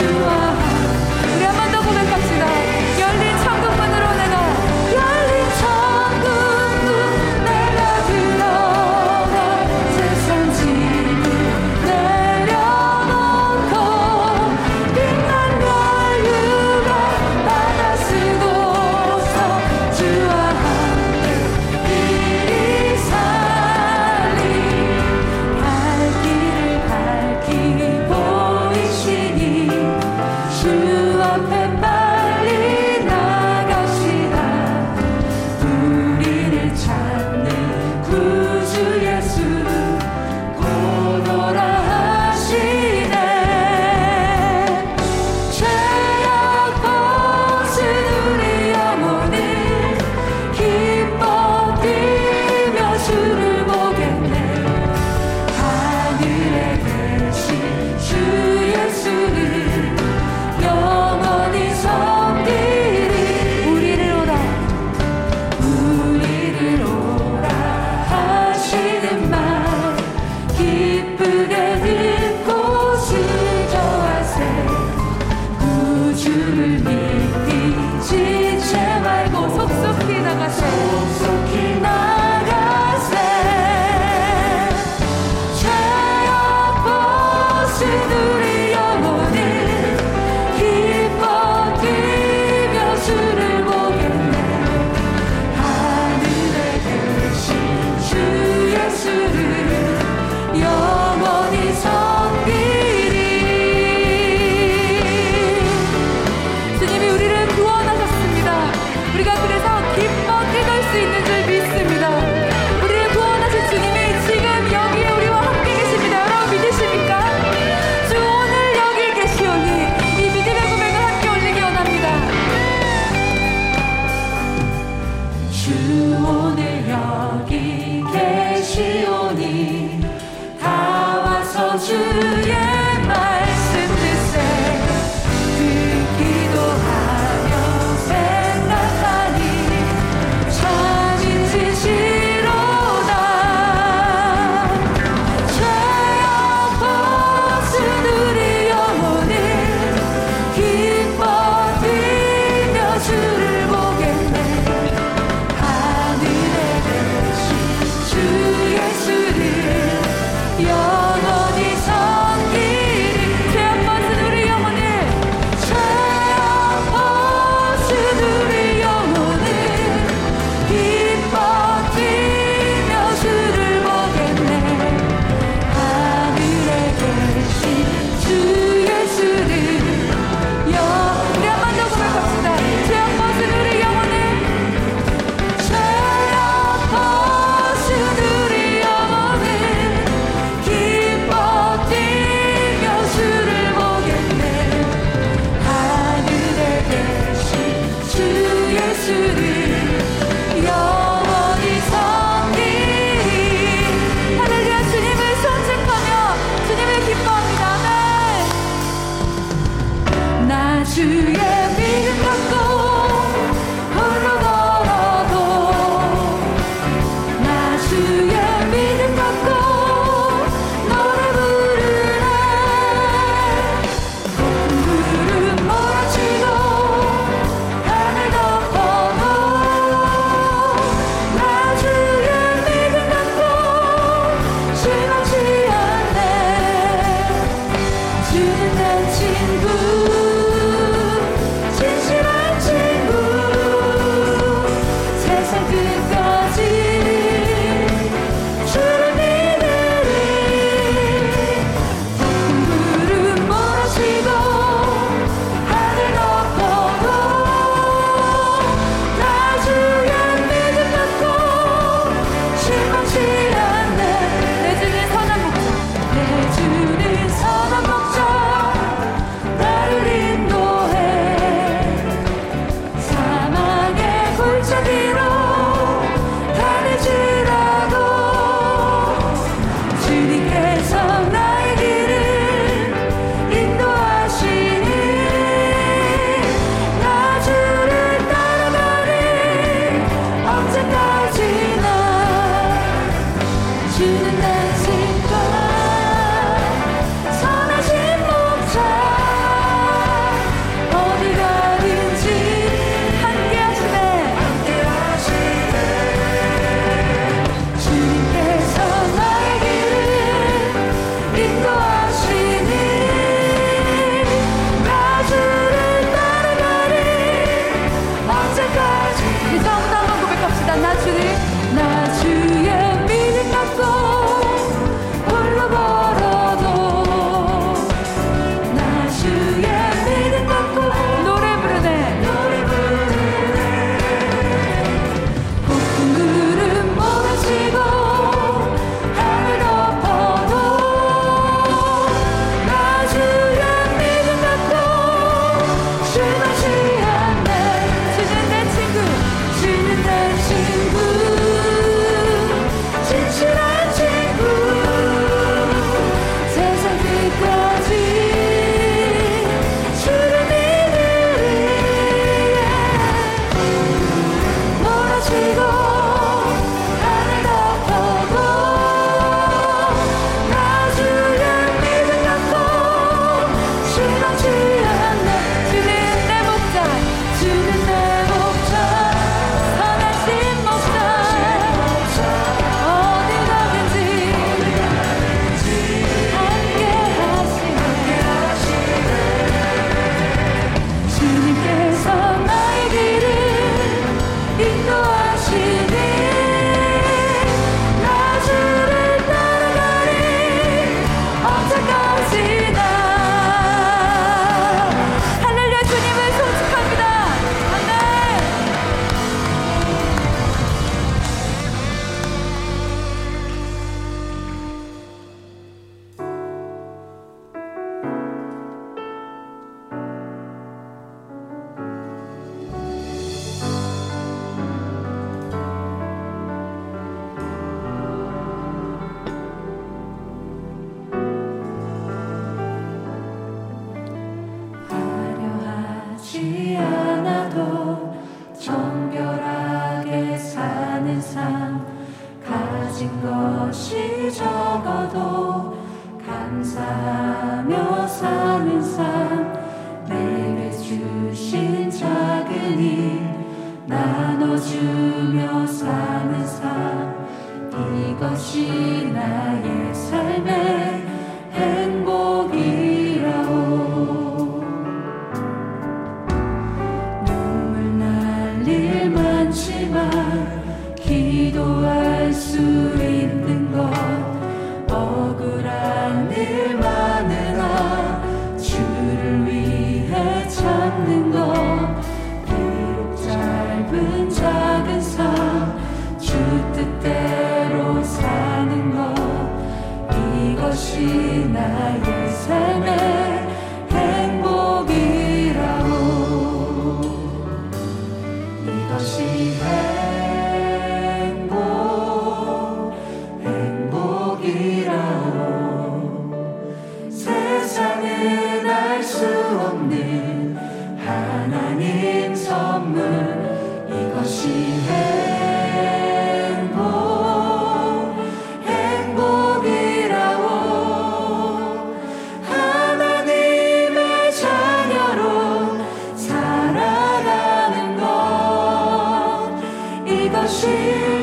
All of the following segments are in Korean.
to us. 감사하며 사는 삶 내게 주신 작은 일 나눠주며 사는 삶 이것이 나의 삶의 행 나의 삶의 see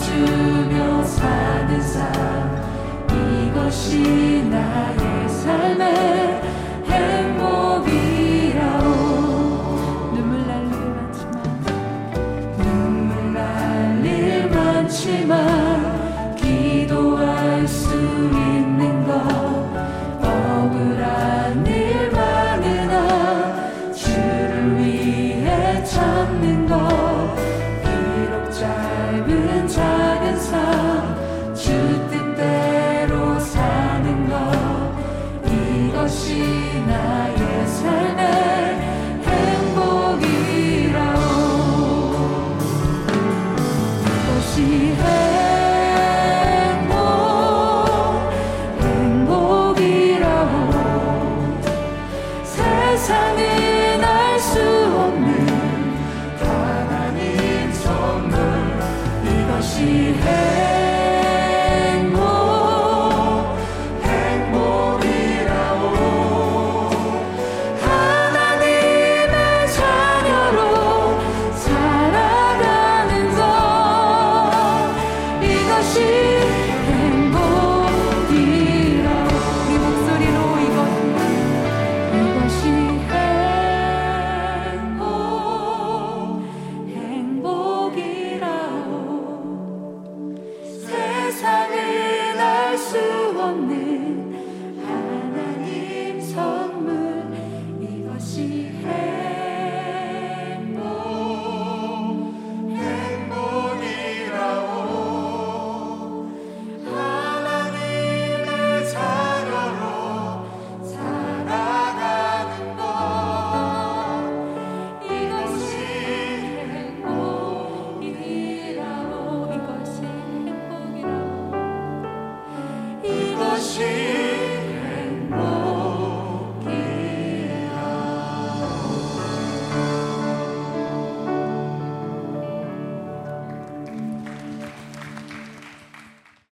주며 사는 삶. 이것이 나의 삶의 see him.